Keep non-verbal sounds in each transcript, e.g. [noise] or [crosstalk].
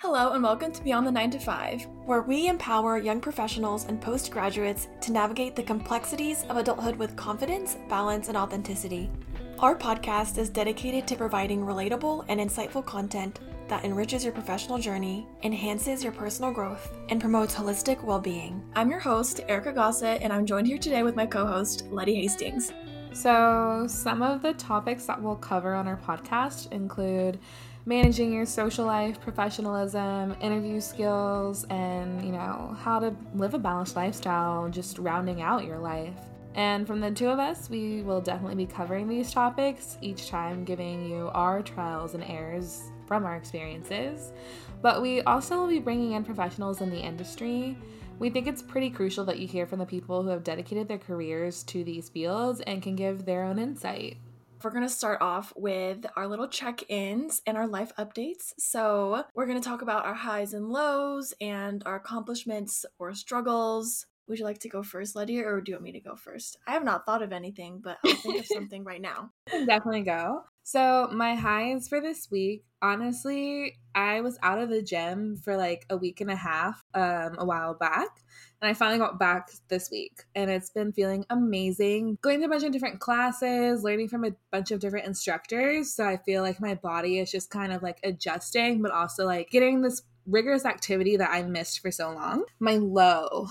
Hello, and welcome to Beyond the 9 to 5, where we empower young professionals and postgraduates to navigate the complexities of adulthood with confidence, balance, and authenticity. Our podcast is dedicated to providing relatable and insightful content that enriches your professional journey, enhances your personal growth, and promotes holistic well being. I'm your host, Erika Gossett, and I'm joined here today with my co host, Lettie Hastings. So, some of the topics that we'll cover on our podcast include managing your social life, professionalism, interview skills, and you know, how to live a balanced lifestyle, just rounding out your life. And from the two of us, we will definitely be covering these topics, each time giving you our trials and errors from our experiences. But we also will be bringing in professionals in the industry. We think it's pretty crucial that you hear from the people who have dedicated their careers to these fields and can give their own insight. We're going to start off with our little check ins and our life updates. So, we're going to talk about our highs and lows and our accomplishments or struggles. Would you like to go first, Lettie, or do you want me to go first? I have not thought of anything, but I'll think of [laughs] something right now. Definitely go. So, my highs for this week, honestly, I was out of the gym for like a week and a half um, a while back. And I finally got back this week and it's been feeling amazing. Going to a bunch of different classes, learning from a bunch of different instructors. So I feel like my body is just kind of like adjusting, but also like getting this rigorous activity that I missed for so long. My low.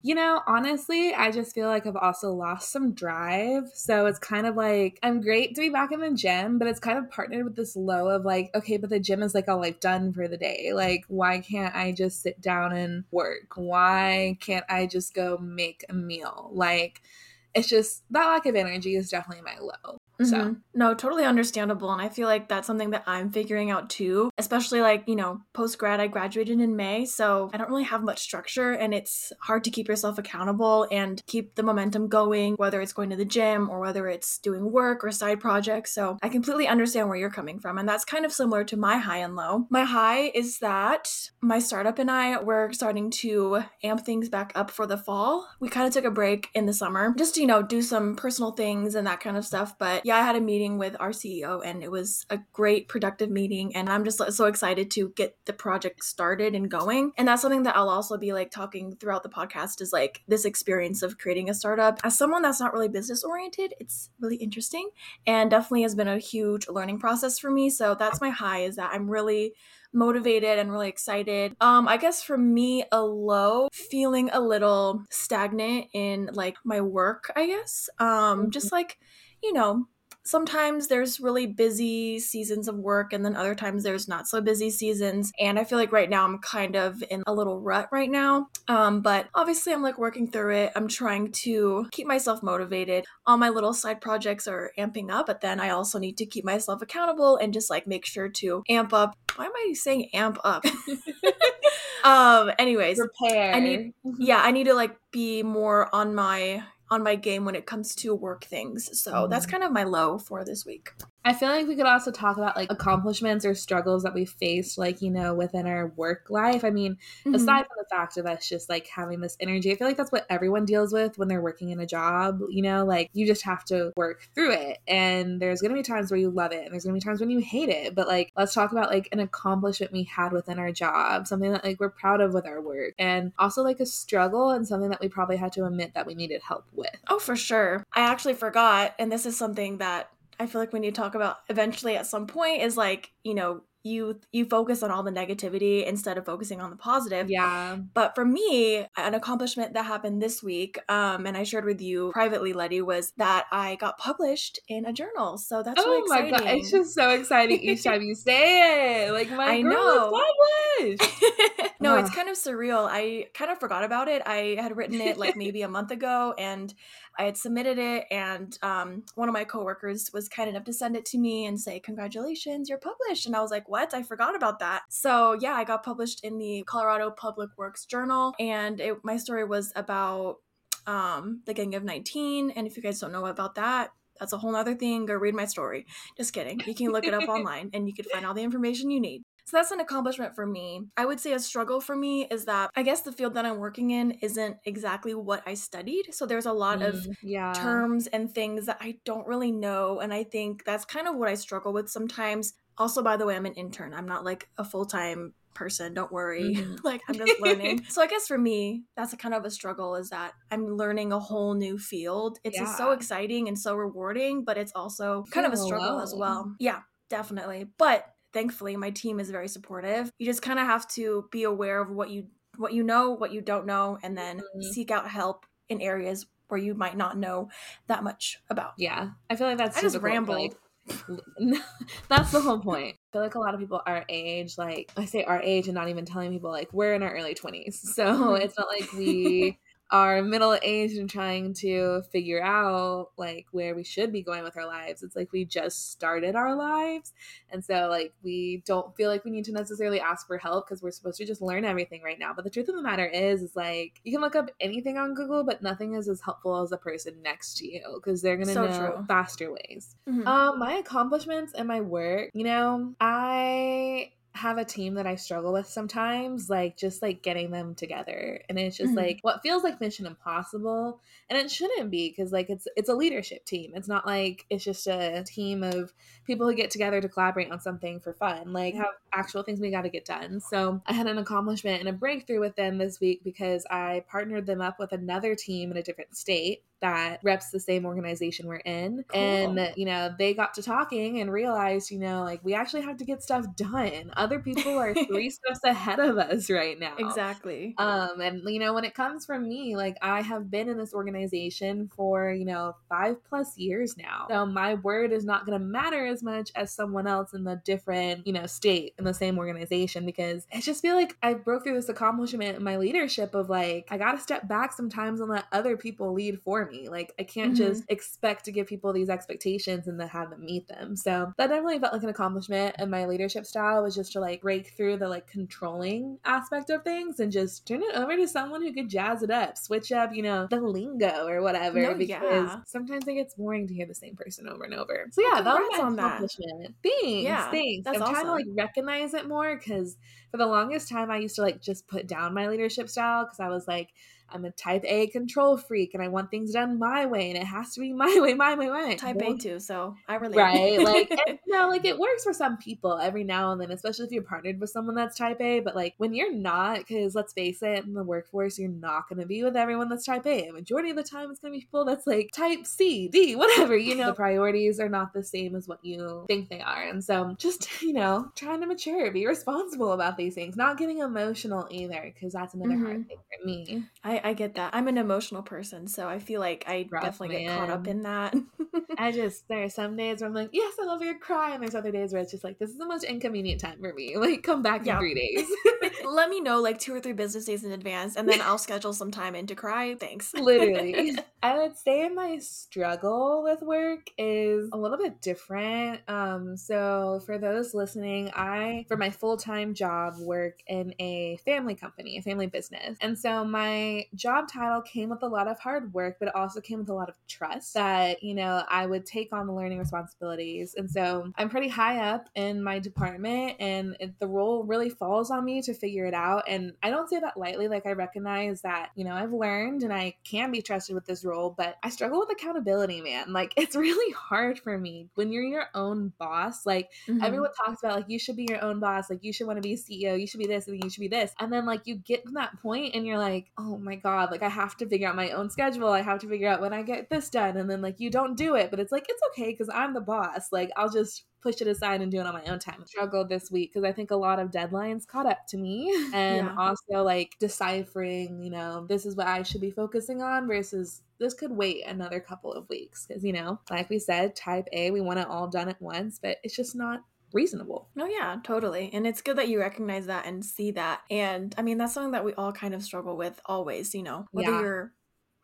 You know, honestly, I just feel like I've also lost some drive. So it's kind of like I'm great to be back in the gym, but it's kind of partnered with this low of like, okay, but the gym is like all I've done for the day. Like, why can't I just sit down and work? Why can't I just go make a meal? Like, it's just that lack of energy is definitely my low. So, mm-hmm. no, totally understandable. And I feel like that's something that I'm figuring out too, especially like, you know, post grad, I graduated in May. So I don't really have much structure and it's hard to keep yourself accountable and keep the momentum going, whether it's going to the gym or whether it's doing work or side projects. So I completely understand where you're coming from. And that's kind of similar to my high and low. My high is that my startup and I were starting to amp things back up for the fall. We kind of took a break in the summer just to, you know, do some personal things and that kind of stuff. But yeah, I had a meeting with our CEO and it was a great productive meeting and I'm just so excited to get the project started and going. And that's something that I'll also be like talking throughout the podcast is like this experience of creating a startup. As someone that's not really business oriented, it's really interesting and definitely has been a huge learning process for me. So that's my high is that I'm really motivated and really excited. Um, I guess for me, a low, feeling a little stagnant in like my work, I guess. Um, mm-hmm. just like, you know, sometimes there's really busy seasons of work and then other times there's not so busy seasons. And i feel like right now i'm kind of in a little rut right now. Um, but obviously i'm like working through it. I'm trying to keep myself motivated. All my little side projects are amping up but then i also need to keep myself accountable and just like make sure to amp up. Why am i saying amp up? [laughs] [laughs] Um anyways prepare i need yeah i need to like be more on my on my game when it comes to work things. So mm. that's kind of my low for this week. I feel like we could also talk about like accomplishments or struggles that we faced, like, you know, within our work life. I mean, mm-hmm. aside from the fact of us just like having this energy, I feel like that's what everyone deals with when they're working in a job, you know, like you just have to work through it. And there's going to be times where you love it and there's going to be times when you hate it. But like, let's talk about like an accomplishment we had within our job, something that like we're proud of with our work, and also like a struggle and something that we probably had to admit that we needed help with. Oh, for sure. I actually forgot. And this is something that I feel like when you talk about eventually at some point is like, you know, you you focus on all the negativity instead of focusing on the positive. Yeah. But for me, an accomplishment that happened this week, um, and I shared with you privately, Lettie, was that I got published in a journal. So that's oh really my god, it's just so exciting each time you say it. Like my [laughs] I girl know. is published. [laughs] no, it's kind of surreal. I kind of forgot about it. I had written it like maybe a month ago, and I had submitted it, and um, one of my coworkers was kind enough to send it to me and say, "Congratulations, you're published." And I was like, "What? I forgot about that." So yeah, I got published in the Colorado Public Works Journal, and it, my story was about um, the Gang of 19. And if you guys don't know about that, that's a whole other thing. Go read my story. Just kidding. You can look it up [laughs] online and you can find all the information you need. So that's an accomplishment for me. I would say a struggle for me is that I guess the field that I'm working in isn't exactly what I studied. So there's a lot mm, of yeah. terms and things that I don't really know. And I think that's kind of what I struggle with sometimes. Also, by the way, I'm an intern. I'm not like a full time person. Don't worry. Mm-hmm. [laughs] like I'm just learning. [laughs] so I guess for me, that's a kind of a struggle is that I'm learning a whole new field. It's yeah. so exciting and so rewarding, but it's also kind of a struggle alone. as well. Yeah, definitely. But thankfully my team is very supportive. You just kind of have to be aware of what you what you know, what you don't know, and then mm-hmm. seek out help in areas where you might not know that much about. Yeah. I feel like that's I just rambled. Like, [laughs] that's the whole point. I feel like a lot of people our age, like I say our age and not even telling people like we're in our early 20s. So mm-hmm. it's not like [laughs] we are middle aged and trying to figure out like where we should be going with our lives. It's like we just started our lives. And so like we don't feel like we need to necessarily ask for help because we're supposed to just learn everything right now. But the truth of the matter is is like you can look up anything on Google, but nothing is as helpful as the person next to you because they're gonna so know true. faster ways. Mm-hmm. Um my accomplishments and my work, you know, I have a team that I struggle with sometimes, like just like getting them together. And it's just mm-hmm. like what feels like mission impossible. And it shouldn't be because like it's it's a leadership team. It's not like it's just a team of people who get together to collaborate on something for fun, like have actual things we gotta get done. So I had an accomplishment and a breakthrough with them this week because I partnered them up with another team in a different state that reps the same organization we're in. Cool. And, you know, they got to talking and realized, you know, like we actually have to get stuff done. Other people are [laughs] three steps ahead of us right now. Exactly. Um, and you know, when it comes from me, like I have been in this organization for, you know, five plus years now. So my word is not gonna matter as much as someone else in the different, you know, state in the same organization because I just feel like I broke through this accomplishment in my leadership of like I gotta step back sometimes and let other people lead for me. Like I can't mm-hmm. just expect to give people these expectations and then have them meet them. So that definitely felt like an accomplishment. And my leadership style was just to like break through the like controlling aspect of things and just turn it over to someone who could jazz it up, switch up, you know, the lingo or whatever. No, because yeah. sometimes it gets boring to hear the same person over and over. So yeah, that was my accomplishment. That. Thanks, yeah, thanks. I'm awesome. trying to like recognize it more because for the longest time I used to like just put down my leadership style because I was like I'm a type A control freak and I want things done my way and it has to be [laughs] my way, my way, my way. Type A too, so I relate. Right. Like, and, [laughs] you know, like it works for some people every now and then, especially if you're partnered with someone that's type A. But like when you're not, because let's face it, in the workforce, you're not going to be with everyone that's type A. A majority of the time, it's going to be people that's like type C, D, whatever, you know. [laughs] the priorities are not the same as what you think they are. And so just, you know, trying to mature, be responsible about these things, not getting emotional either, because that's another mm-hmm. hard thing for me. I I, get that. I'm an emotional person, so I feel like I Rough, definitely man. get caught up in that. [laughs] I just there are some days where I'm like, yes, I love your cry, and there's other days where it's just like, this is the most inconvenient time for me. [laughs] Like, come back in three days. [laughs] Let me know like two or three business days in advance, and then I'll schedule some time in to cry. Thanks. Literally, I would say my struggle with work is a little bit different. Um, so for those listening, I for my full time job work in a family company, a family business, and so my job title came with a lot of hard work, but it also came with a lot of trust that, you know, I would take on the learning responsibilities. And so I'm pretty high up in my department, and it, the role really falls on me to figure it out. And I don't say that lightly. Like, I recognize that, you know, I've learned and I can be trusted with this role, but I struggle with accountability, man. [laughs] Like, it's really hard for me when you're your own boss. Like, mm-hmm. everyone talks about, like, you should be your own boss. Like, you should want to be a CEO. You should be this, and you should be this. And then, like, you get to that point and you're like, oh my God, like I have to figure out my own schedule. I have to figure out when I get this done. And then like you don't do it, but it's like, it's okay because I'm the boss. Like I'll just push it aside and do it on my own time. I struggled this week because I think a lot of deadlines caught up to me [laughs] and yeah. also like deciphering, you know, this is what I should be focusing on versus this could wait another couple of weeks because you know, like we said, type A, we want it all done at once, but it's just not reasonable. Oh yeah, totally. And it's good that you recognize that and see that. And I mean, that's something that we all kind of struggle with always, you know, whether yeah. you're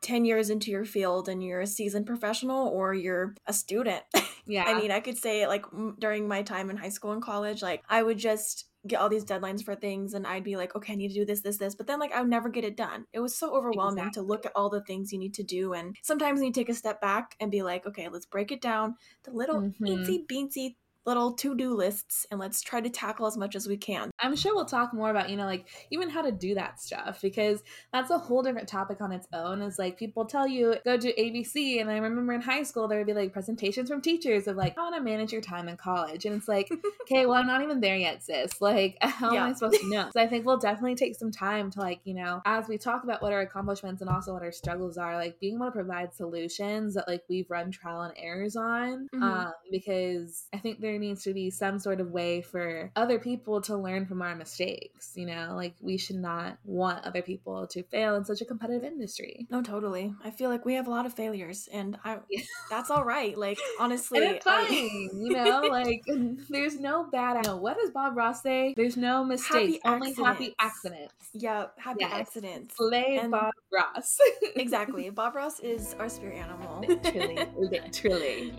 10 years into your field and you're a seasoned professional or you're a student. [laughs] Yeah. I mean, I could say like during my time in high school and college, like I would just get all these deadlines for things and I'd be like, okay, I need to do this, this, this. But then like I would never get it done. It was so overwhelming exactly. to look at all the things you need to do. And sometimes you take a step back and be like, okay, let's break it down. The little mm-hmm. beansy beansy little to-do lists and let's try to tackle as much as we can. I'm sure we'll talk more about, you know, like even how to do that stuff because that's a whole different topic on its own. Is like people tell you go to ABC, and I remember in high school there would be like presentations from teachers of like how to manage your time in college, and it's like, [laughs] okay, well I'm not even there yet, sis. Like [laughs] how yeah. am I supposed to [laughs] know? So I think we'll definitely take some time to like you know as we talk about what our accomplishments and also what our struggles are, like being able to provide solutions that like we've run trial and errors on, mm-hmm. um, because I think there needs to be some sort of way for other people to learn from our mistakes. You know, like we should not want other people to fail in such a competitive industry. No, totally. I feel like we have a lot of failures, and I [laughs] that's all right. Like honestly, and it's fine. I, you know, like [laughs] there's no bad. know what does Bob Ross say? There's no mistakes, happy only accidents. happy accidents. Yep, happy yes. accidents. Slay and Bob Ross. exactly. Bob Ross is our spirit animal. [laughs] Literally, literally.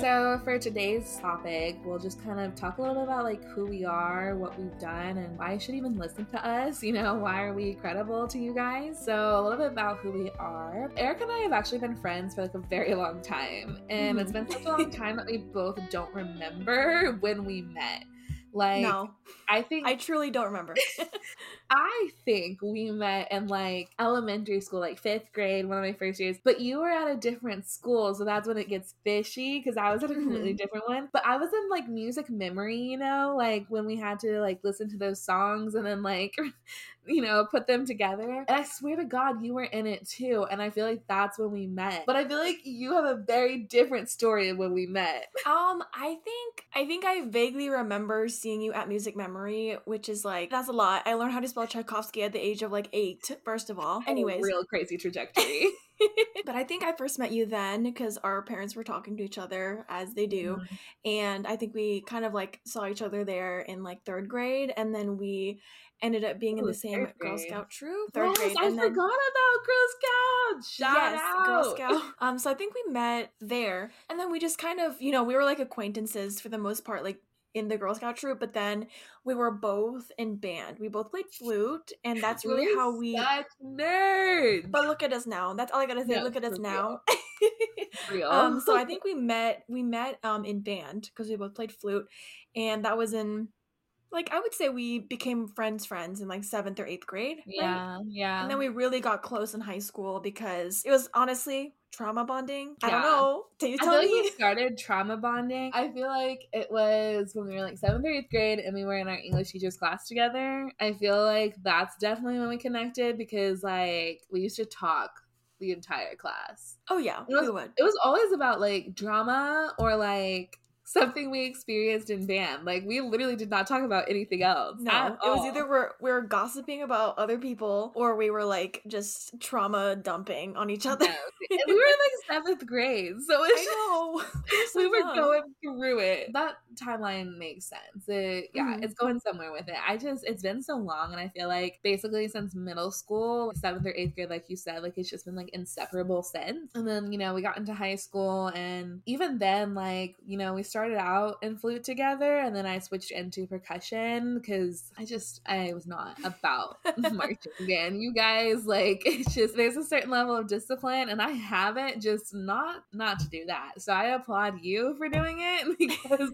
So for today's topic, we'll just kind of talk a little bit about like who we are, what we've done, and why you should even listen to us. [laughs] You know, why are we credible to you guys? So a little bit about who we are. Eric and I have actually been friends for like a very long time, and mm. it's been such a long time that we both don't remember when we met. Like, no, I think I truly don't remember. [laughs] I think we met in like elementary school, like fifth grade, one of my first years. But you were at a different school, so that's when it gets fishy because I was at a completely mm-hmm. different one. But I was in like music memory, you know, like when we had to like listen to those songs and then like [laughs] you know, put them together. And I swear to God, you were in it too. And I feel like that's when we met. But I feel like you have a very different story of when we met. Um, I think I think I vaguely remember seeing you at Music Memory, which is like that's a lot. I learned how to spell Tchaikovsky at the age of like eight, first of all. Anyways. real crazy trajectory. [laughs] but I think I first met you then because our parents were talking to each other as they do. Mm-hmm. And I think we kind of like saw each other there in like third grade. And then we ended up being in the same Girl Scout troop. Third yes, grade. I and forgot then, about Girl Scout. Shout yes, out. Girl Scout. Um, so I think we met there, and then we just kind of, you know, we were like acquaintances for the most part, like in the Girl Scout troop. But then we were both in band. We both played flute, and that's really we're how we. Such nerds. But look at us now. That's all I gotta say. look at us now. real. [laughs] um, so I think we met. We met um in band because we both played flute, and that was in like I would say we became friends friends in like seventh or eighth grade. Yeah, yeah. And then we really got close in high school because it was honestly trauma bonding. Yeah. I don't know. Can you tell I feel me? Like we [laughs] started trauma bonding. I feel like it was when we were like seventh or eighth grade and we were in our English teacher's class together. I feel like that's definitely when we connected because like we used to talk the entire class. Oh yeah, it was, we would. It was always about like drama or like something we experienced in band. Like we literally did not talk about anything else. No, it was either we're we're gossiping about other people or we were like just trauma dumping on each other. and we were in like seventh grade, so [laughs] I know [laughs] so we were going through it. That timeline makes sense. It, yeah, mm-hmm. it's going somewhere with it. I just it's been so long, and I feel like basically since middle school, seventh or eighth grade, like you said, like it's just been like inseparable since. And then you know we got into high school, and even then, like you know we started out in flute together and then I switched into percussion because I just I was not about [laughs] marching band. You guys like [laughs] it's just there's a certain level of discipline and I haven't just not not to do that. So I applaud you for doing it [laughs] because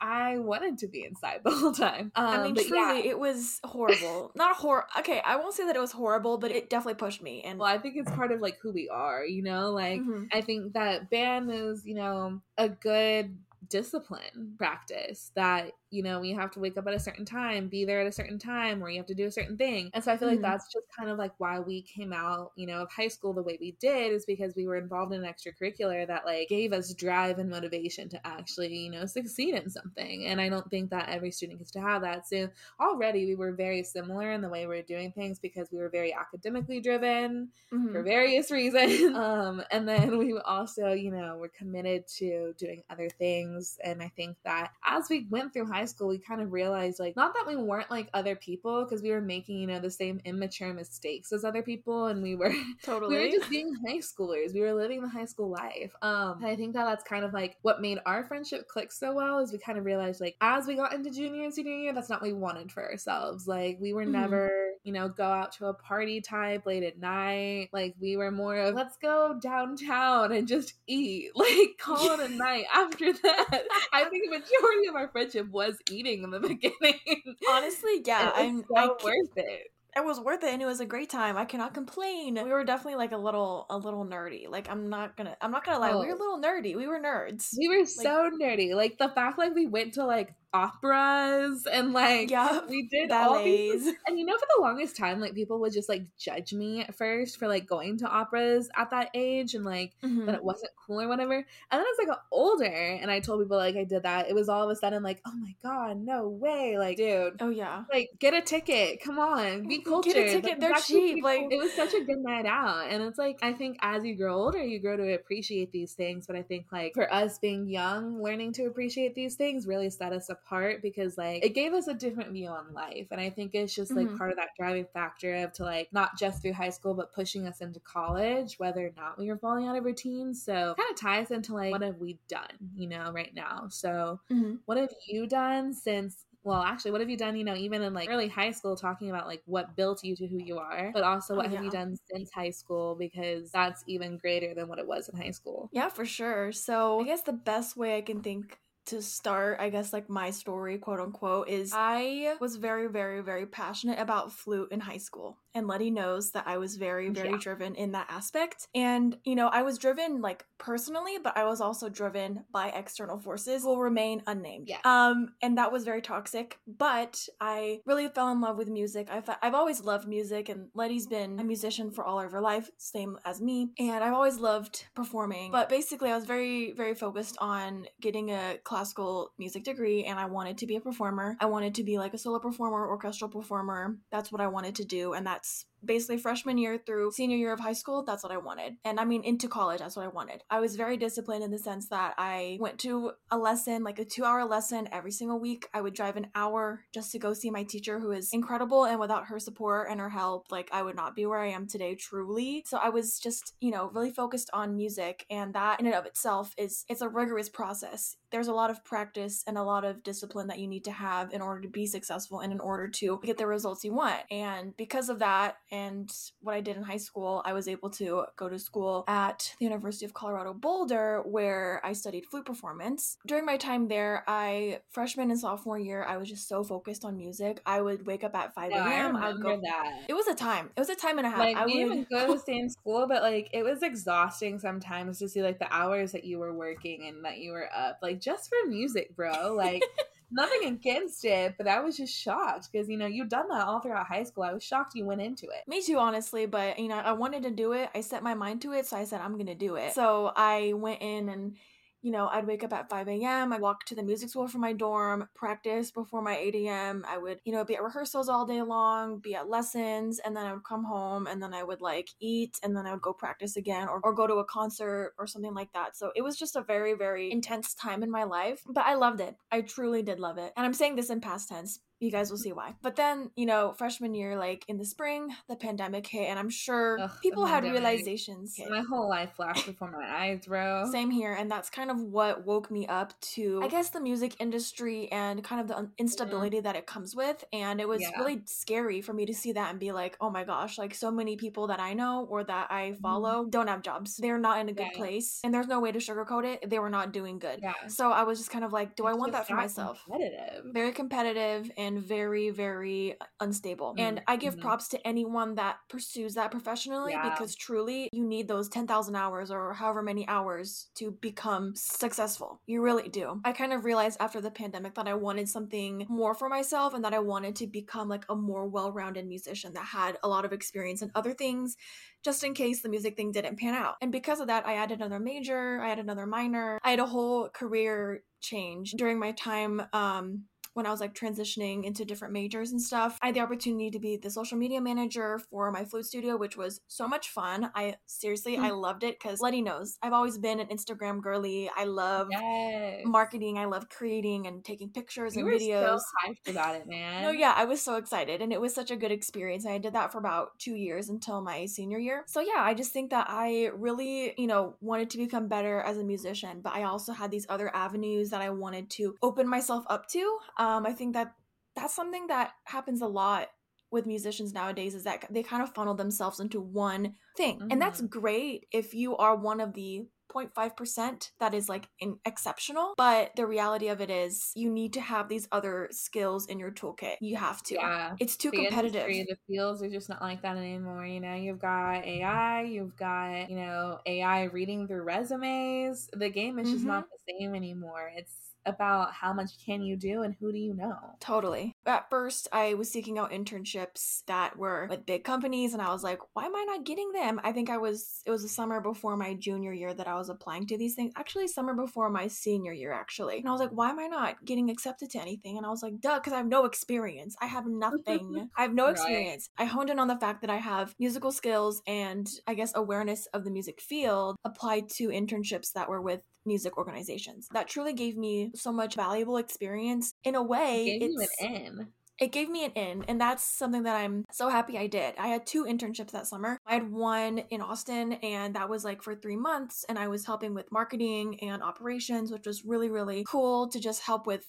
I wanted to be inside the whole time. Um, I mean, truly, yeah. it was horrible. Not a horror. Okay, I won't say that it was horrible, but it definitely pushed me. And well, I think it's part of like who we are. You know, like mm-hmm. I think that band is you know a good discipline practice that you know you have to wake up at a certain time be there at a certain time or you have to do a certain thing and so i feel mm-hmm. like that's just kind of like why we came out you know of high school the way we did is because we were involved in an extracurricular that like gave us drive and motivation to actually you know succeed in something and i don't think that every student gets to have that so already we were very similar in the way we are doing things because we were very academically driven mm-hmm. for various [laughs] reasons [laughs] um and then we also you know were committed to doing other things things. And I think that as we went through high school, we kind of realized like, not that we weren't like other people, because we were making, you know, the same immature mistakes as other people. And we were totally, [laughs] we were just being high schoolers. We were living the high school life. Um, and I think that that's kind of like what made our friendship click so well is we kind of realized like, as we got into junior and senior year, that's not what we wanted for ourselves. Like, we were mm-hmm. never you know, go out to a party type late at night. Like we were more of let's go downtown and just eat. [laughs] Like call it a [laughs] night. After that, I think the majority of our friendship was eating in the [laughs] beginning. Honestly, yeah, I'm so I, worth it it was worth it and it was a great time. I cannot complain. We were definitely like a little a little nerdy. Like I'm not gonna I'm not gonna lie, oh. we were a oh. little nerdy. We were nerds. We were like, so nerdy. Like the fact like we went to like operas and like yeah, we did ballets. all these [laughs] and you know for the longest time like people would just like judge me at first for like going to operas at that age and like mm-hmm. that it wasn't cool or whatever. And then as I got older and I told people like I did that it was all of a sudden like oh my god no way like dude. oh yeah. like get a ticket. Come on. Be cultured get a ticket like, they're cheap like it was such a good night out. And it's like I think as you grow older you grow to appreciate these things. But I think like for us being young learning to appreciate these things really set us apart apart because like it gave us a different view on life. And I think it's just like mm-hmm. part of that driving factor of to like not just through high school, but pushing us into college, whether or not we were falling out of routines. So kind of ties into like what have we done, you know, right now. So mm-hmm. what have you done since well actually what have you done you know even in like early high school talking about like what built you to who you are but also what oh, yeah. have you done since high school because that's even greater than what it was in high school yeah for sure so i guess the best way i can think to start, I guess, like my story, quote unquote, is I was very, very, very passionate about flute in high school and Lettie knows that I was very, very yeah. driven in that aspect. And, you know, I was driven like personally, but I was also driven by external forces will remain unnamed. Yeah. Um, and that was very toxic. But I really fell in love with music. I've, I've always loved music, and Lettie's been a musician for all of her life, same as me. And I've always loved performing. But basically, I was very, very focused on getting a classical music degree, and I wanted to be a performer. I wanted to be like a solo performer, orchestral performer. That's what I wanted to do. And that that's basically freshman year through senior year of high school, that's what I wanted. And I mean, into college, that's what I wanted. I was very disciplined in the sense that I went to a lesson, like a two hour lesson every single week. I would drive an hour just to go see my teacher, who is incredible. And without her support and her help, like I would not be where I am today, truly. So I was just, you know, really focused on music. And that in and of itself is, it's a rigorous process. There's a lot of practice and a lot of discipline that you need to have in order to be successful and in order to get the results you want. And because of that, and what I did in high school, I was able to go to school at the University of Colorado Boulder, where I studied flute performance. During my time there, I freshman and sophomore year, I was just so focused on music. I would wake up at five a.m. I, I would go. That. It was a time. It was a time and a half. Like I we would... even go to the same school, but like it was exhausting sometimes to see like the hours that you were working and that you were up, like just for music, bro. Like. [laughs] nothing against it, but I was just shocked because you know you've done that all throughout high school. I was shocked you went into it. Me too, honestly. But you know, I wanted to do it. I set my mind to it, so I said I'm gonna do it. So I went in and you know, I'd wake up at 5 a.m. I'd walk to the music school from my dorm, practice before my 8 a.m. I would, you know, be at rehearsals all day long, be at lessons, and then I would come home and then I would like eat and then I would go practice again or, or go to a concert or something like that. So it was just a very, very intense time in my life, but I loved it. I truly did love it. And I'm saying this in past tense you guys will see why. But then, you know, freshman year, like in the spring, the pandemic hit, and I'm sure Ugh, people had realizations. Hit. My whole life flashed before my eyes, bro. Same here, and that's kind of what woke me up to, I guess, the music industry and kind of the instability that it comes with. And it was yeah. really scary for me to see that and be like, oh my gosh, like so many people that I know or that I mm-hmm. follow mm-hmm. don't have jobs. They're not in a good place, and there's no way to sugarcoat it. They were not doing good. Yeah. So I was just kind of like, do it's I want that for myself? Competitive. Very competitive and and very, very unstable. Mm-hmm. And I give mm-hmm. props to anyone that pursues that professionally yeah. because truly you need those 10,000 hours or however many hours to become successful. You really do. I kind of realized after the pandemic that I wanted something more for myself and that I wanted to become like a more well rounded musician that had a lot of experience in other things just in case the music thing didn't pan out. And because of that, I added another major, I had another minor, I had a whole career change during my time um, when I was like transitioning into different majors and stuff. I had the opportunity to be the social media manager for my flute studio, which was so much fun. I seriously, mm-hmm. I loved it because Lettie knows I've always been an Instagram girly. I love yes. marketing. I love creating and taking pictures you and videos. So hyped about it, man. No, yeah, I was so excited, and it was such a good experience. I did that for about two years until my senior year. So yeah, I just think that I really, you know, wanted to become better as a musician, but I also had these other avenues that I wanted to open myself up to. Um, I think that that's something that happens a lot with musicians nowadays is that they kind of funnel themselves into one thing. Mm-hmm. And that's great if you are one of the 0.5% that is like in exceptional but the reality of it is you need to have these other skills in your toolkit you have to Yeah. it's too the competitive industry, the fields are just not like that anymore. You know, you've got AI, you've got, you know, AI reading through resumes. The game is just Mm-hmm. not the same anymore. It's about how much can you do and who do you know. Totally. At first, I was seeking out internships that were with big companies, and I was like, why am I not getting them? I think I was, it was the summer before my junior year that I was applying to these things. Actually, summer before my senior year, actually. And I was like, why am I not getting accepted to anything? And I was like, duh, because I have no experience. I have nothing. [laughs] I have no Right. experience. I honed in on the fact that I have musical skills and I guess awareness of the music field applied to internships that were with music organizations. That truly gave me so much valuable experience. In a way, Gave you it's an in. it gave me an in and that's something that i'm so happy i did i had two internships that summer i had one in austin and that was like for three months and i was helping with marketing and operations which was really really cool to just help with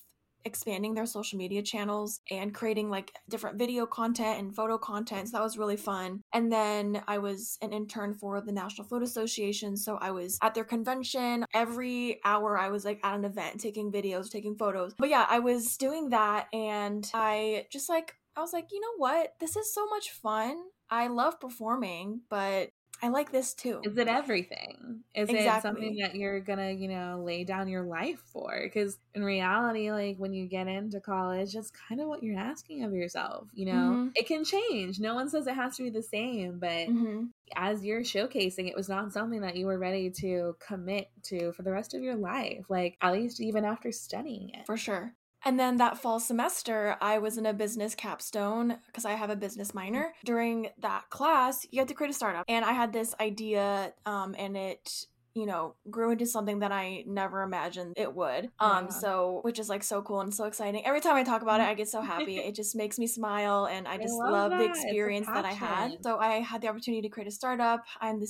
expanding their social media channels and creating like different video content and photo content. So that was really fun. And then I was an intern for the National Flute Association. So I was at their convention. Every hour I was like at an event, taking videos, taking photos. But yeah, I was doing that and I just like, I was like, you know what? This is so much fun. I love performing, but I like this too. Is it everything? Is it something that you're gonna, you know, lay down your life for? Because in reality, like when you get into college, that's kind of what you're asking of yourself. You know, Mhm. it can change. No one says it has to be the same, but hmm as you're showcasing, it was not something that you were ready to commit to for the rest of your life. Like at least even after studying it. For sure. And then that fall semester, I was in a business capstone because I have a business minor. During that class, you had to create a startup. And I had this idea, um, and it, you know, grew into something that I never imagined it would. Um, Yeah. so which is like so cool and so exciting. Every time I talk about it, I get so happy. [laughs] it just makes me smile and I I just love love, the experience that I had. So I had the opportunity to create a startup. I'm the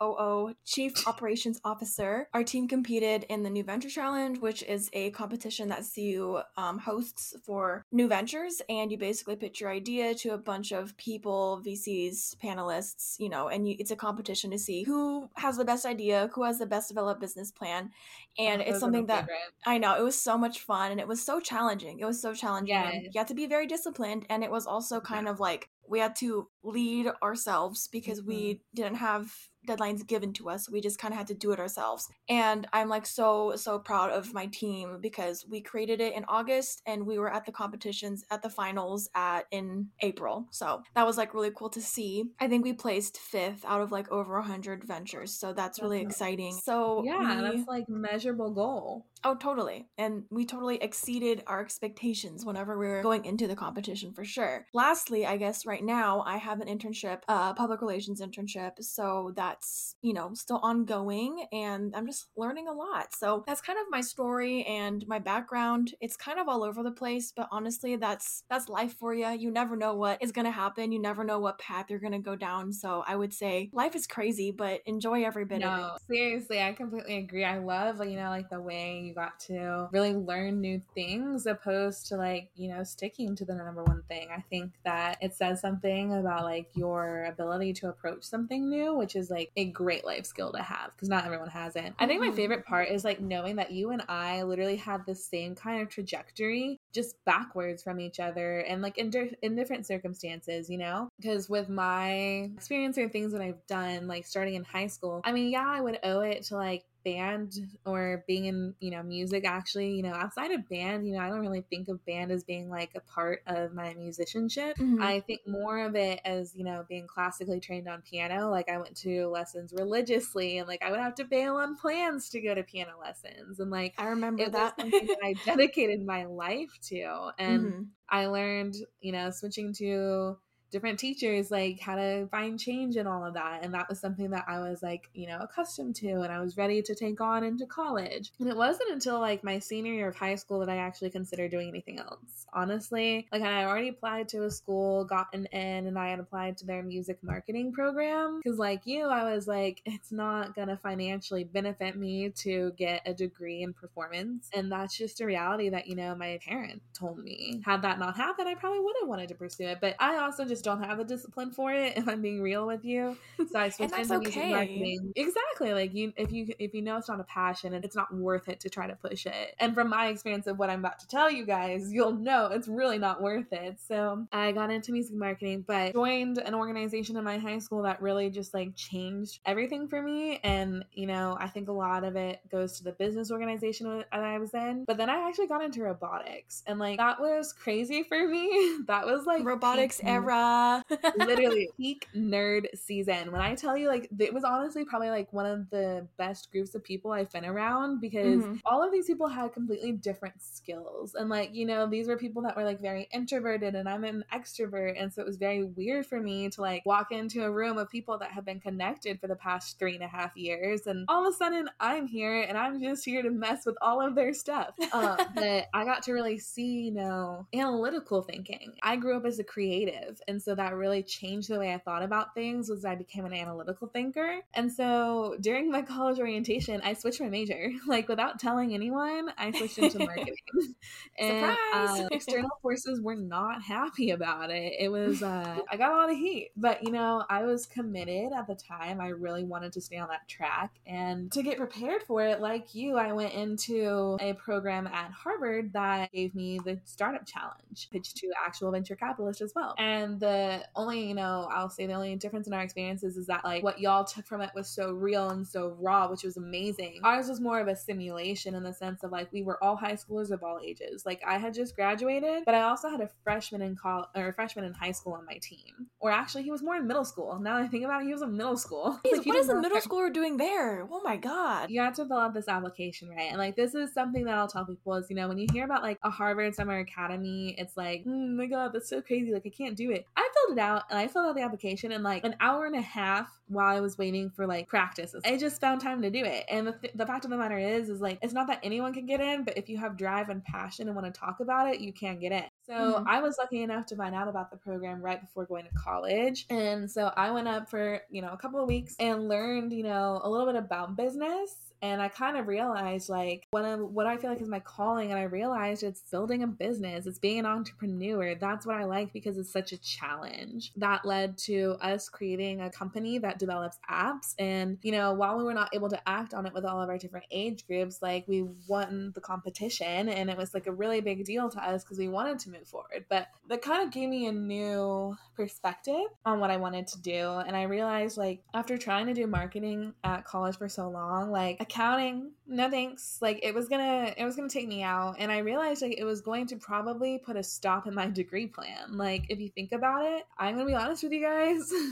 COO, Chief Operations Officer. Our team competed in the New Venture Challenge, which is a competition that CU um, hosts for new ventures. And you basically pitch your idea to a bunch of people, VCs, panelists, you know, and you, it's a competition to see who has the best idea, who has the best developed business plan. And Oh, it's something that favorite. I know it was so much fun and it was so challenging. It was so challenging. Yes. You had to be very disciplined, and it was also kind of like we had to lead ourselves because we didn't have deadlines given to us. We just kind of had to do it ourselves. And I'm like so so proud of my team because we created it in August and we were at the competitions at the finals at in April. So that was like really cool to see. I think we placed fifth out of like over 100 ventures. So that's really That's exciting. So Yeah, we- that's like measurable goal. Oh, totally. And we totally exceeded our expectations whenever we were going into the competition for sure. Lastly, I guess right now I have an internship, uh, public relations internship. So that's, you know, still ongoing and I'm just learning a lot. So that's kind of my story and my background. It's kind of all over the place, but honestly, that's, that's life for you. You never know what is going to happen. You never know what path you're going to go down. So I would say life is crazy, but enjoy every bit of it. No, seriously, I completely agree. I love, you know, like the way got to really learn new things opposed to like, you know, sticking to the number one thing. I think that it says something about like your ability to approach something new, which is like a great life skill to have because not everyone has it. I think my Mhm. favorite part is like knowing that you and I literally had the same kind of trajectory just backwards from each other and like in, di- in different circumstances, you know? Because with my experience or things that I've done, like starting in high school, I mean, yeah, I would owe it to like band or being in you know music actually you know outside of band you know i don't really think of band as being like a part of my musicianship Mhm. i think more of it as you know being classically trained on piano like i went to lessons religiously and like i would have to bail on plans to go to piano lessons and like I remember that. that I [laughs] dedicated my life to. And Mhm. I learned, you know, switching to different teachers, like how to find change in all of that. And that was something that I was like, you know, accustomed to and I was ready to take on into college. And it wasn't until like my senior year of high school that I actually considered doing anything else. Honestly, like I already applied to a school, gotten in, and I had applied to their music marketing program. Cause like you, I was like, it's not gonna financially benefit me to get a degree in performance. And that's just a reality that, you know, my parent told me. Had that not happened, I probably would have wanted to pursue it. But I also just don't have the discipline for it, if I'm being real with you. So I [laughs] switched into okay. music marketing. Exactly. Like you if you if you know it's not a passion and it's not worth it to try to push it. And from my experience of what I'm about to tell you guys, you'll know it's really not worth it. So I got into music marketing, but joined an organization in my high school that really just like changed everything for me. And, you know, I think a lot of it goes to the business organization that I was in. But then I actually got into robotics and like that was crazy for me. [laughs] That was like robotics era. [laughs] literally peak nerd season. When I tell you like it was honestly probably like one of the best groups of people I've been around because mm-hmm. all of these people had completely different skills. And like, you know, these were people that were like very introverted and I'm an extrovert. And so it was very weird for me to like walk into a room of people that have been connected for the past three and a half years. And all of a sudden I'm here and I'm just here to mess with all of their stuff. Um, [laughs] but I got to really see, you know, analytical thinking. I grew up as a creative. And so that really changed the way I thought about things was I became an analytical thinker. And so during my [laughs] college orientation, I switched my major. [laughs] Like without telling anyone, I switched into marketing. [laughs] and uh, external forces were not happy about it. It was uh, I got a lot of heat, but you know, I was committed at the time. I really wanted to stay on that track and to get prepared for it like you, I went into a program at Harvard that gave me the startup challenge, pitched to actual venture capitalists as well. And the only, you know, I'll say the only difference in our experiences is that like what y'all took from it was so real and so raw, which was amazing. Ours was more of a simulation in the sense of like we were all high schoolers of all ages. Like I had just graduated, but I also had a freshman in college or a freshman in high school on my team. Or actually, he was more in middle school. Now that I think about it, he was in middle school. [laughs] like, what is a middle schooler doing there? Oh my god! You have to fill out this application, right? And like this is something that I'll tell people is you know when you hear about like a Harvard Summer Academy, it's like oh my god, that's so crazy. Like I can't do it. I filled it out and I filled out the application in like an hour and a half while I was waiting for like practice. I just found time to do it. And the, th- the fact of the matter is, is like, it's not that anyone can get in, but if you have drive and passion and want to talk about it, you can get in. So mm-hmm. I was lucky enough to find out about the program right before going to college. And so I went up for, you know, a couple of weeks and learned, you know, a little bit about business and I kind of realized like what I, what I feel like is my calling and I realized it's building a business it's being an entrepreneur that's what I like because it's such a challenge. That led to us creating a company that develops apps and you know while we were not able to act on it with all of our different age groups like we won the competition and it was like a really big deal to us because we wanted to move forward but that kind of gave me a new perspective on what I wanted to do and I realized like after trying to do marketing at college for so long like accounting no thanks like it was gonna it was gonna take me out and i realized like it was going to probably put a stop in my [laughs] degree plan like if you think about it i'm gonna be honest with you guys [laughs]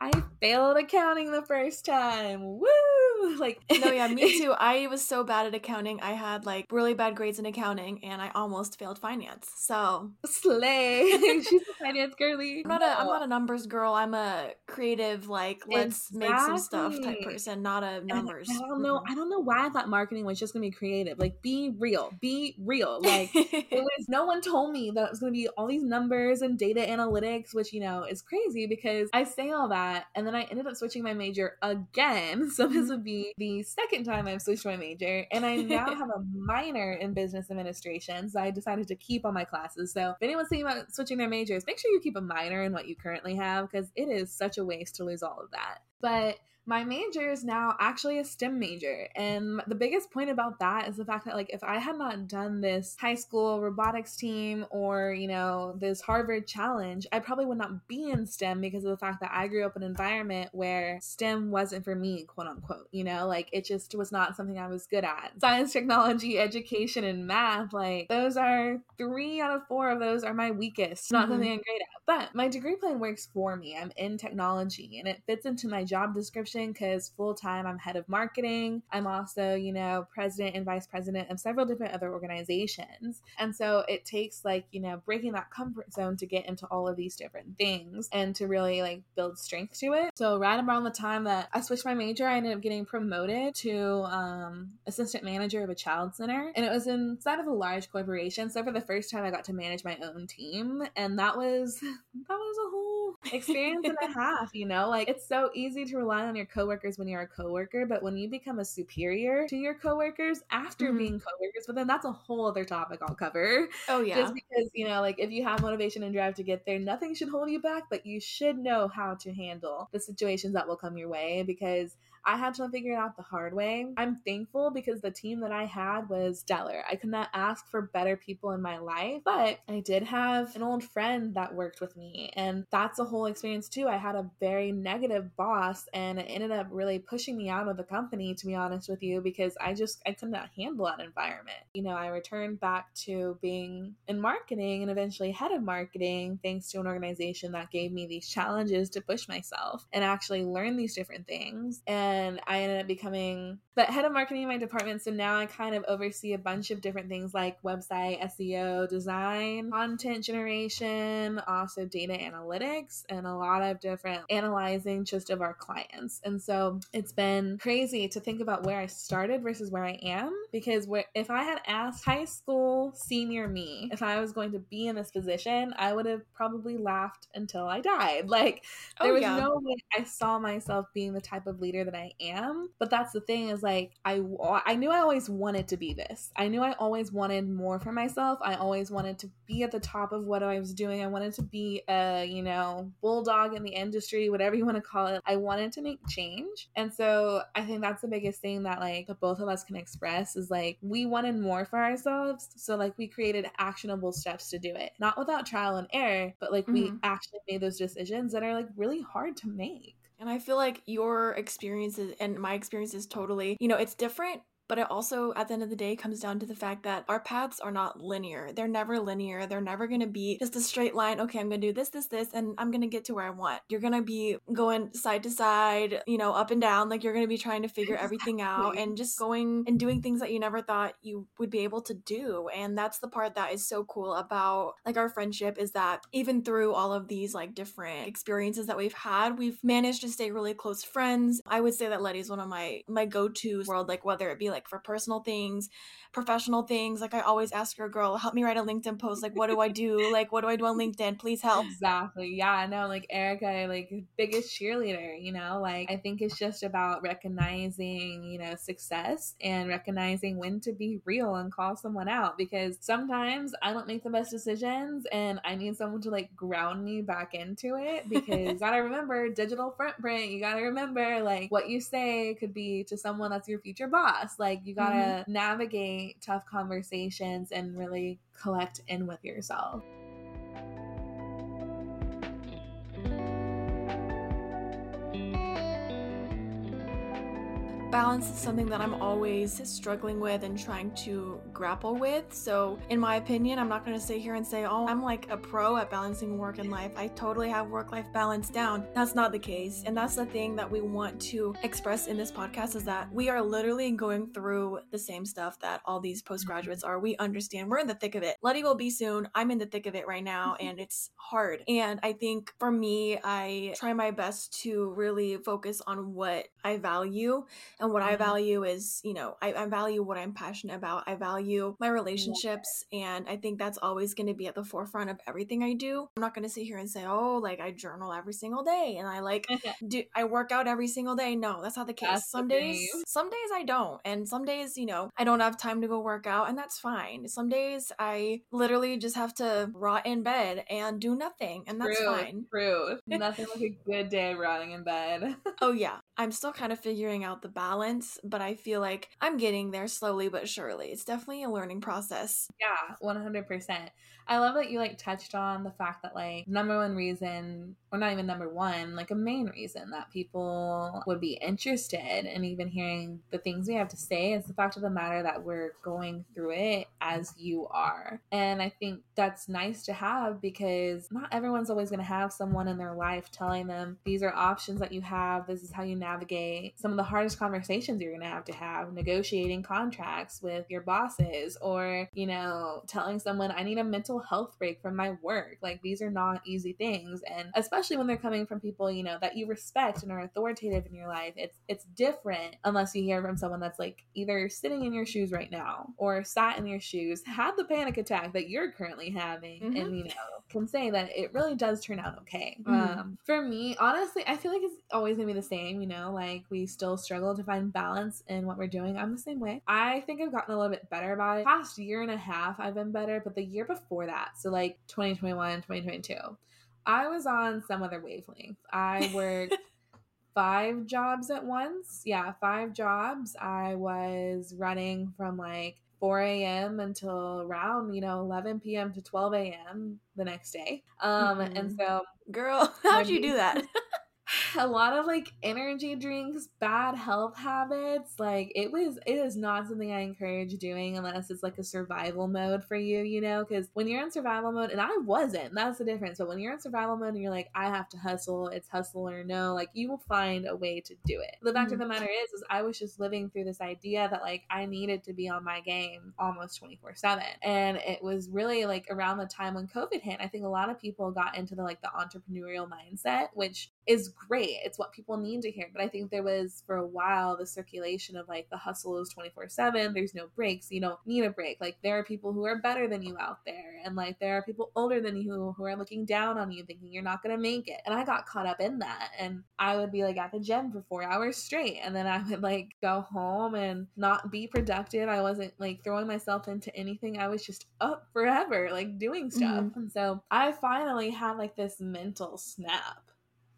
I failed accounting the first time. Woo! [laughs] Like No, yeah, me [laughs] too. I was so bad at accounting. I had like really bad grades in accounting and I almost failed finance. So [laughs] slay. She's a finance girly. I'm not a I'm not a numbers girl. I'm a creative like let's exactly. make some stuff type person, not a numbers. I don't know. I don't know why I thought marketing was just going to be creative. Like be real. Be real. Like it was no one told me that it was going to be all these numbers and data analytics, which you know is crazy because I say all that that. And then I ended up switching my major again. So this mm-hmm. would be the second time I've switched my major. And I now [laughs] have a minor in business administration. So I decided to keep all my classes. So if anyone's thinking about switching their majors, make sure you keep a minor in what you currently have because it is such a waste to lose all of that. But my major is now actually a STEM major. And the biggest point about that is the fact that, like, if I had not done this high school robotics team or, you know, this Harvard challenge, I probably would not be in STEM because of the fact that I grew up in an environment where STEM wasn't for me, quote unquote. You know, like, it just was not something I was good at. Science, technology, education, and math, like, those are three out of four of those are my weakest, not mm-hmm. something I'm great at. But my degree plan works for me. I'm in technology and it fits into my job description position because full time I'm head of marketing. I'm also, you know, president and vice president of several different other organizations. And so it takes like, you know, breaking that comfort zone to get into all of these different things and to really like build strength to it. So right around the time that I switched my major, I ended up getting promoted to um, assistant manager of a child center. And it was inside of a large corporation. So for the first time I got to manage my own team. And that was [laughs] that was a whole [laughs] experience and a half, you know? Like it's so easy to rely on your coworkers when you're a coworker, but when you become a superior to your coworkers after mm-hmm. being coworkers, but then that's a whole other topic I'll cover. Oh yeah. Just because, you know, like if you have motivation and drive to get there, nothing should hold you back, but you should know how to handle the situations that will come your way because I had to figure it out the hard way. I'm thankful because the team that I had was stellar. I could not ask for better people in my life, but I did have an old friend that worked with me, and that's a whole experience too. I had a very negative boss, and it ended up really pushing me out of the company, to be honest with you, because I just I could not handle that environment. You know, I returned back to being in marketing and eventually head of marketing thanks to an organization that gave me these challenges to push myself and actually learn these different things. And and I ended up becoming the head of marketing in my department. So now I kind of oversee a bunch of different things like website, SEO, design, content generation, also data analytics, and a lot of different analyzing just of our clients. And so it's been crazy to think about where I started versus where I am because if I had asked high school senior me if I was going to be in this position, I would have probably laughed until I died. [laughs] Like oh, there oh, was yeah. no way I saw myself being the type of leader that I am. But that's the thing is like I I knew I always wanted to be this. I knew I always wanted more for myself. I always wanted to be at the top of what I was doing. I wanted to be a, you know, bulldog in the industry, whatever you want to call it. I wanted to make change. And so I think that's the biggest thing that like the both of us can express is like we wanted more for ourselves. So like we created actionable steps to do it. Not without trial and error, but like mm-hmm. we actually made those decisions that are like really hard to make. And I feel like your experiences and my experiences totally, you know, it's different but it also, at the end of the day, comes down to the fact that our paths are not linear. They're never linear. They're never going to be just a straight line. Okay, I'm going to do this, this, this, and I'm going to get to where I want. You're going to be going side to side, you know, up and down. Like you're going to be trying to figure everything out and just going and doing things that you never thought you would be able to do. And that's the part that is so cool about like our friendship is that even through all of these like different experiences that we've had, we've managed to stay really close friends. I would say that Lettie's one of my my go-tos world, like whether it be like like for personal things, professional things. Like I always ask her, girl, help me write a LinkedIn post. Like, what do I do? Like, what do I do on LinkedIn? Please help. Exactly. Yeah. No, like Erika, like biggest cheerleader, you know, like I think it's just about recognizing, you know, success and recognizing when to be real and call someone out because sometimes I don't make the best decisions and I need someone to like ground me back into it because you [laughs] gotta remember digital footprint. You gotta remember like what you say could be to someone that's your future boss. Like like you gotta mm-hmm. navigate tough conversations and really collect in with yourself. Balance is something that I'm always struggling with and trying to grapple with. So, in my opinion, I'm not going to sit here and say, oh, I'm like a pro at balancing work and life. I totally have work life balance down. That's not the case. And that's the thing that we want to express in this podcast is that we are literally going through the same stuff that all these postgraduates are. We understand we're in the thick of it. Lettie will be soon. I'm in the thick of it right now, mm-hmm. and it's hard. And I think for me, I try my best to really focus on what I value and what I mm-hmm. value is, you know, I, I, value what I'm passionate about. I value my relationships. Yeah. And I think that's always going to be at the forefront of everything I do. I'm not going to sit here and say, oh, like I journal every single day and I like [laughs] do, I work out every single day. No, that's not the case. That's some the days, some days I don't. And some days, you know, I don't have time to go work out and that's fine. Some days I literally just have to rot in bed and do nothing and that's true, fine. True. [laughs] Nothing like a good day rotting in bed. [laughs] oh, yeah. I'm still kind of figuring out the balance, but I feel like I'm getting there slowly but surely. It's definitely a learning process. Yeah, 100%. I love that you like touched on the fact that like number one reason or not even number one, like a main reason that people would be interested in even hearing the things we have to say is the fact of the matter that we're going through it as you are. And I think that's nice to have because not everyone's always going to have someone in their life telling them these are options that you have, this is how you navigate some of the hardest conversations you're going to have to have, negotiating contracts with your bosses or, you know, telling someone I need a mental health break from my work. Like these are not easy things and especially especially when they're coming from people you know that you respect and are authoritative in your life it's it's different unless you hear from someone that's like either sitting in your shoes right now or sat in your shoes had the panic attack that you're currently having mm-hmm. and you know can say that it really does turn out okay mm-hmm. um, for me honestly i feel like it's always gonna be the same you know like we still struggle to find balance in what we're doing i'm the same way i think i've gotten a little bit better about it past year and a half i've been better but the year before that so like 2021 2022 I was on some other wavelength. I worked [laughs] five jobs at once. Yeah, five jobs. I was running from like 4 a.m. until around, you know, 11 p.m. to 12 a.m. the next day. Um, mm-hmm. and so, girl, [laughs] how'd you do that? [laughs] a lot of like energy drinks, bad health habits. Like it was, it is not something I encourage doing unless it's like a survival mode for you, you know? Because when you're in survival mode, and I wasn't, that's the difference. But when you're in survival mode and you're like, I have to hustle, it's hustle or no, like you will find a way to do it. The fact mm-hmm. of the matter is, is I was just living through this idea that like I needed to be on my game almost 24 7. And it was really like around the time when COVID hit, I think a lot of people got into the like the entrepreneurial mindset, which is great. It's what people need to hear. But I think there was for a while the circulation of like the hustle is 24 7. There's no breaks. You don't need a break. Like there are people who are better than you out there. And like there are people older than you who are looking down on you thinking you're not going to make it. And I got caught up in that. And I would be like at the gym for four hours straight. And then I would like go home and not be productive. I wasn't like throwing myself into anything. I was just up forever, like doing stuff. Mm-hmm. And so I finally had like this mental snap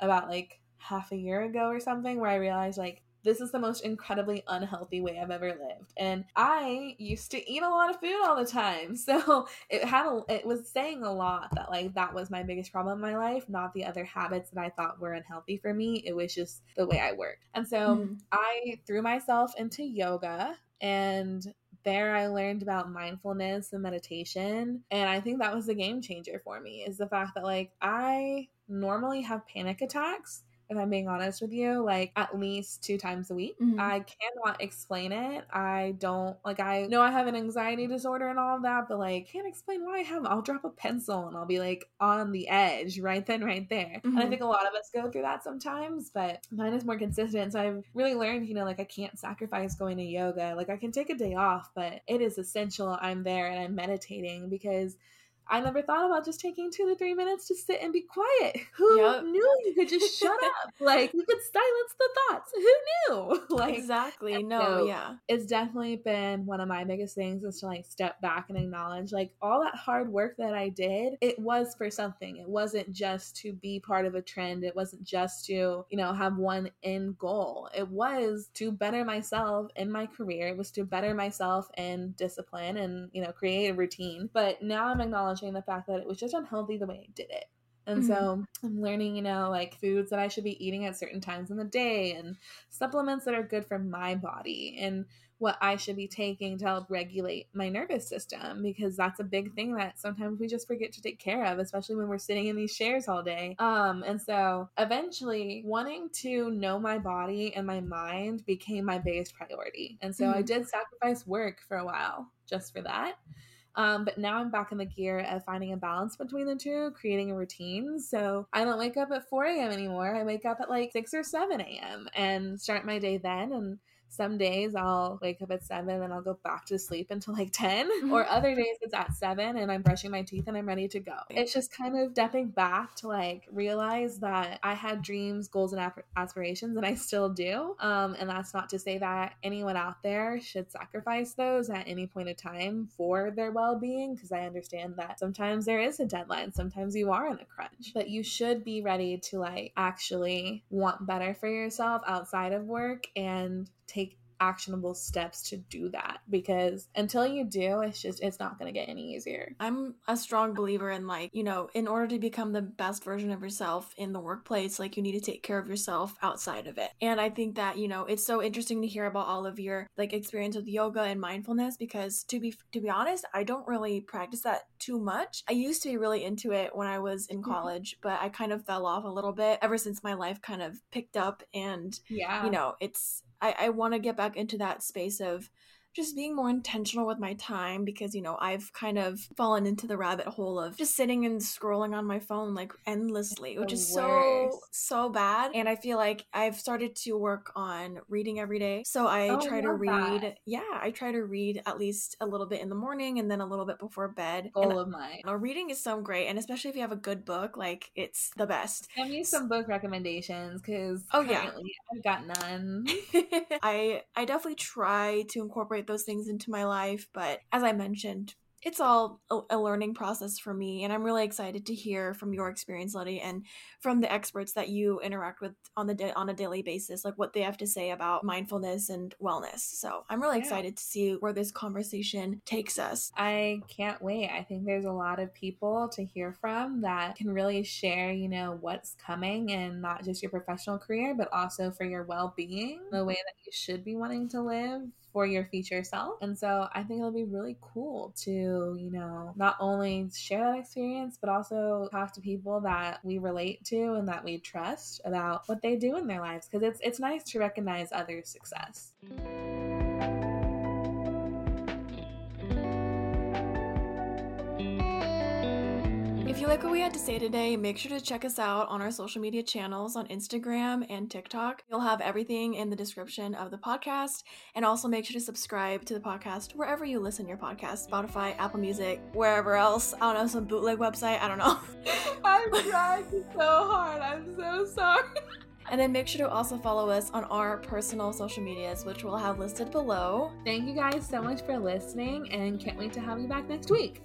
about like half a year ago or something where I realized like this is the most incredibly unhealthy way I've ever lived. And I used to eat a lot of food all the time. [laughs] So it had a, it was saying a lot that like that was my biggest problem in my life, not the other habits that I thought were unhealthy for me. It was just the way I worked. And so mm-hmm. I threw myself into yoga and there I learned about mindfulness and meditation. And I think that was the game changer for me is the fact that like I normally have panic attacks if I'm being honest with you, like at least two times a week. Mm-hmm. I cannot explain it. I don't like I know I have an anxiety disorder and all of that, but like can't explain why I have I'll drop a pencil and I'll be like on the edge right then, right there. Mm-hmm. And I mm-hmm. think a lot of us go through that sometimes, but mine is more consistent. So I've really learned, you know, like I can't sacrifice going to yoga. Like I can take a day off, but it is essential I'm there and I'm meditating because I never thought about just taking two to three minutes to sit and be quiet. [laughs] Who yep. knew you could just shut [laughs] up? Like you could silence the thoughts. Who knew? [laughs] Like exactly. No, so yeah. It's definitely been one of my biggest things is to like step back and acknowledge like all that hard work that I did, it was for something. It wasn't just to be part of a trend. It wasn't just to, you know, have one end goal. It was to better myself in my career. It was to better myself in discipline and, you know, create a routine. But now I'm acknowledging acknowledging the fact that it was just unhealthy the way I did it. And mm-hmm. so I'm learning, you know, like foods that I should be eating at certain times in the day and supplements that are good for my body and what I should be taking to help regulate my nervous system because that's a big thing that sometimes we just forget to take care of, especially when we're sitting in these chairs all day. Um, and so eventually wanting to know my body and my mind became my biggest priority. And so mm-hmm. I did sacrifice work for a while just for that. Um, but now I'm back in the gear of finding a balance between the two, creating a routine. So I don't wake up at 4 a.m. anymore. I wake up at like 6 or 7 a.m. and start my day then. And some days I'll wake up at seven and I'll go back to sleep until like 10, mm-hmm. or other days it's at seven and I'm brushing my teeth and I'm ready to go. It's just kind of stepping back to like realize that I had dreams, goals, and aspirations, and I still do. Um, and that's not to say that anyone out there should sacrifice those at any point of time for their well being, because I understand that sometimes there is a deadline, sometimes you are in a crunch, but you should be ready to like actually want better for yourself outside of work and take actionable steps to do that because until you do, it's just, it's not going to get any easier. I'm a strong believer in like, you know, in order to become the best version of yourself in the workplace, like you need to take care of yourself outside of it. And I think that, you know, it's so interesting to hear about all of your like experience with yoga and mindfulness because to be to be honest, I don't really practice that too much. I used to be really into it when I was in mm-hmm. college, but I kind of fell off a little bit ever since my life kind of picked up and yeah. you know, it's I, I want to get back into that space of just being more intentional with my time because you know I've kind of fallen into the rabbit hole of just sitting and scrolling on my phone like endlessly, which is so so bad. And I feel like I've started to work on reading every day. So I oh, try to read. That. Yeah, I try to read at least a little bit in the morning and then a little bit before bed. Goal and, of mine. You know, reading is so great, and especially if you have a good book, like it's the best. Give me some book recommendations because oh yeah, I've got none. [laughs] I I definitely try to incorporate incorporate those things into my life. But as I mentioned, it's all a, learning process for me and i'm really excited to hear from your experience lettie and from the experts that you interact with on the da- on a daily basis like what they have to say about mindfulness and wellness so i'm really yeah. excited to see where this conversation takes us i can't wait i think there's a lot of people to hear from that can really share you know what's coming and not just your professional career but also for your well-being the way that you should be wanting to live for your future self. And so I think it'll be really cool to, you know, not only share that experience, but also talk to people that we relate to and that we trust about what they do in their lives. Because it's it's nice to recognize others' success. If you like what we had to say today, make sure to check us out on our social media channels on Instagram and TikTok. You'll have everything in the description of the podcast. And also make sure to subscribe to the podcast wherever you listen your podcast Spotify, Apple Music, wherever else. I don't know, some bootleg website. I don't know. [laughs] I'm trying so hard. I'm so sorry. And then make sure to also follow us on our personal social medias, which we'll have listed below. Thank you guys so much for listening and can't wait to have you back next week.